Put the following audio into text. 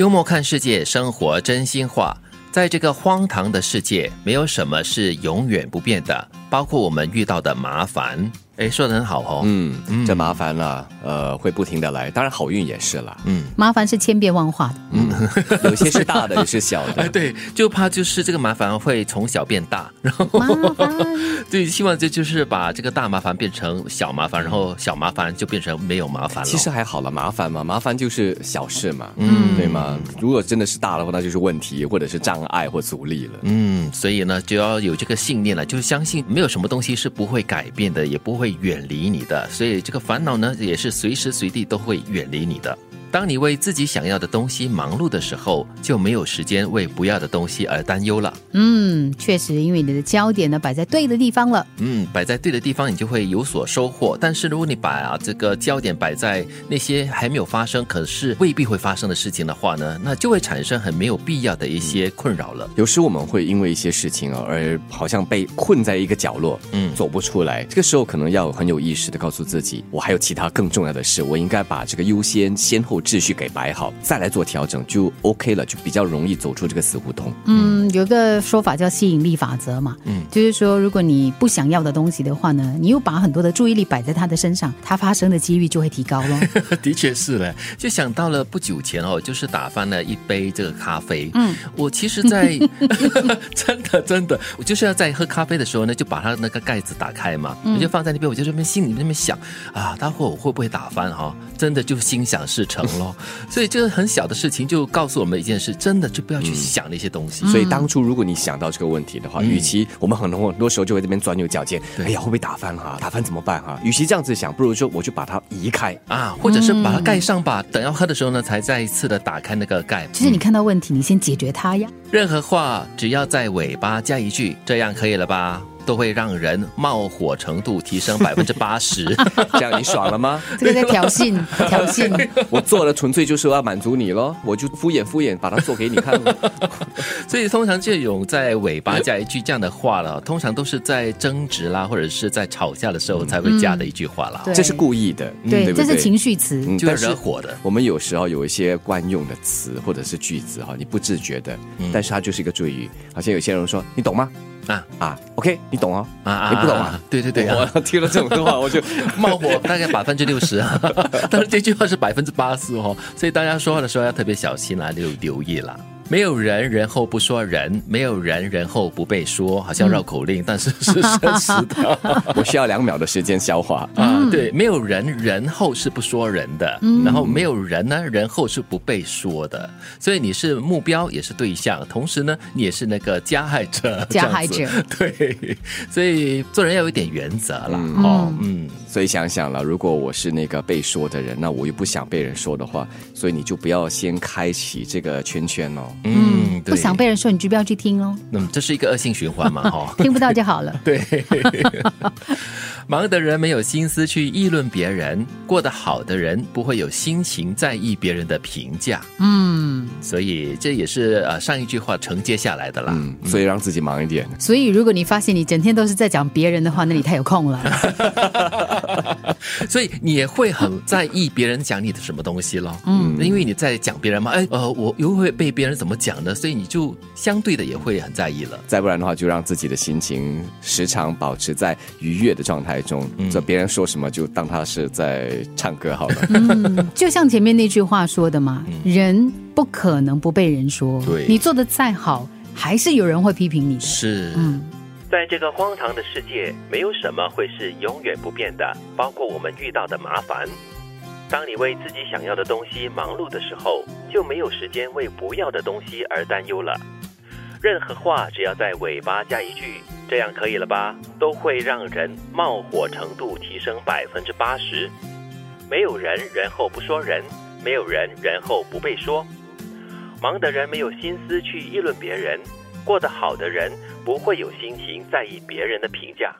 幽默看世界，生活真心话。在这个荒唐的世界，没有什么是永远不变的，包括我们遇到的麻烦。哎，说的很好哦。嗯，这麻烦了，呃，会不停的来，当然好运也是啦。嗯，麻烦是千变万化的。嗯，有些是大的，有些是小 哎，的。对，就怕就是这个麻烦会从小变大，然后麻烦，对，希望这就是把这个大麻烦变成小麻烦，然后小麻烦就变成没有麻烦了。其实还好了，麻烦嘛，麻烦就是小事嘛，嗯对吗？如果真的是大的话，那就是问题，或者是障碍或阻力了。嗯，所以呢，就要有这个信念了，就是相信没有什么东西是不会改变的，也不会远离你的。所以这个烦恼呢，也是随时随地都会远离你的。当你为自己想要的东西忙碌的时候，就没有时间为不要的东西而担忧了。嗯，确实，因为你的焦点呢摆在对的地方了。嗯，摆在对的地方，你就会有所收获。但是如果你把啊这个焦点摆在那些还没有发生，可是未必会发生的事情的话呢，那就会产生很没有必要的一些困扰了。有时我们会因为一些事情啊，而好像被困在一个角落，嗯嗯，走不出来。这个时候可能要很有意识的告诉自己，我还有其他更重要的事，我应该把这个优先先后秩序给摆好，再来做调整，就 OK 了，就比较容易走出这个死胡同。嗯，有一个说法叫吸引力法则嘛，嗯就是说，如果你不想要的东西的话呢，你又把很多的注意力摆在他的身上，他发生的几率就会提高了。的确是嘞，就想到了不久前哦，就是打翻了一杯这个咖啡。嗯，我其实在，真的真的，我就是要在喝咖啡的时候呢，就把它那个盖子打开嘛，我就放在那边，我就这边心里那边想啊，待会我会不会打翻哈、真的就心想事成咯。所以这个很小的事情就告诉我们一件事，真的就不要去想那些东西。所以当初如果你想到这个问题的话，嗯与其我们很多很多时候就会这边钻牛角尖，对哎呀会不会打翻哈、打翻怎么办哈、与其这样子想，不如说我就把它移开。啊，或者是把它盖上吧，等要喝的时候呢，才再一次的打开那个盖。就是你看到问题，你先解决它呀。任何话只要在尾巴加一句“这样可以了吧”，都会让人冒火程度提升 百分之八十。这样你爽了吗？这个在挑衅，挑衅。我做的纯粹就是要满足你咯，我就敷衍敷衍把它做给你看。所以通常这种在尾巴加一句这样的话了，通常都是在争执啦，或者是在吵架的时候才会加的一句话啦，对这是故意的，嗯对，对？这是情绪词。嗯就要但是惹火的。我们有时候有一些惯用的词或者是句子哈，你不自觉的，但是它就是一个赘语。好像有些人说你懂吗？啊啊，OK，你懂哦。啊啊！你不懂啊？对对对啊，我听了这种话，我就冒火大概百分之六十，啊 但是这句话是百分之八十哦，所以大家说话的时候要特别小心啦，留留意啦。没有人人后不说人，没有人人后不被说，好像绕口令，但是是真实的。我需要两秒的时间消化。啊，对，没有人人后是不说人的，然后没有人呢，人后是不被说的，所以你是目标也是对象，同时呢，你也是那个加害者，加害者。对，所以做人要有一点原则啦，哦，嗯，所以想想了，如果我是那个被说的人，那我又不想被人说的话，所以你就不要先开启这个圈圈哦。嗯，不想被人说，你就不要去听哦，那么这是一个恶性循环嘛，哈、听不到就好了。对，忙的人没有心思去议论别人，过得好的人不会有心情在意别人的评价，嗯，所以这也是呃上一句话承接下来的啦。嗯，所以让自己忙一点。所以如果你发现你整天都是在讲别人的话，那你太有空了。所以你也会很在意别人讲你的什么东西咯。嗯，因为你在讲别人嘛，哎，呃，我又会被别人怎么讲呢？所以你就相对的也会很在意了。再不然的话，就让自己的心情时常保持在愉悦的状态中。这、别人说什么，就当他是在唱歌好了。嗯，就像前面那句话说的嘛，人不可能不被人说。对你做的再好，还是有人会批评你的。是，嗯，在这个荒唐的世界，没有什么会是永远不变的，包括我们遇到的麻烦。当你为自己想要的东西忙碌的时候，就没有时间为不要的东西而担忧了。任何话只要在尾巴加一句“这样可以了吧”，都会让人冒火程度提升百分之八十。没有人人后不说人，没有人人后不被说。忙的人没有心思去议论别人，过得好的人不会有心情在意别人的评价。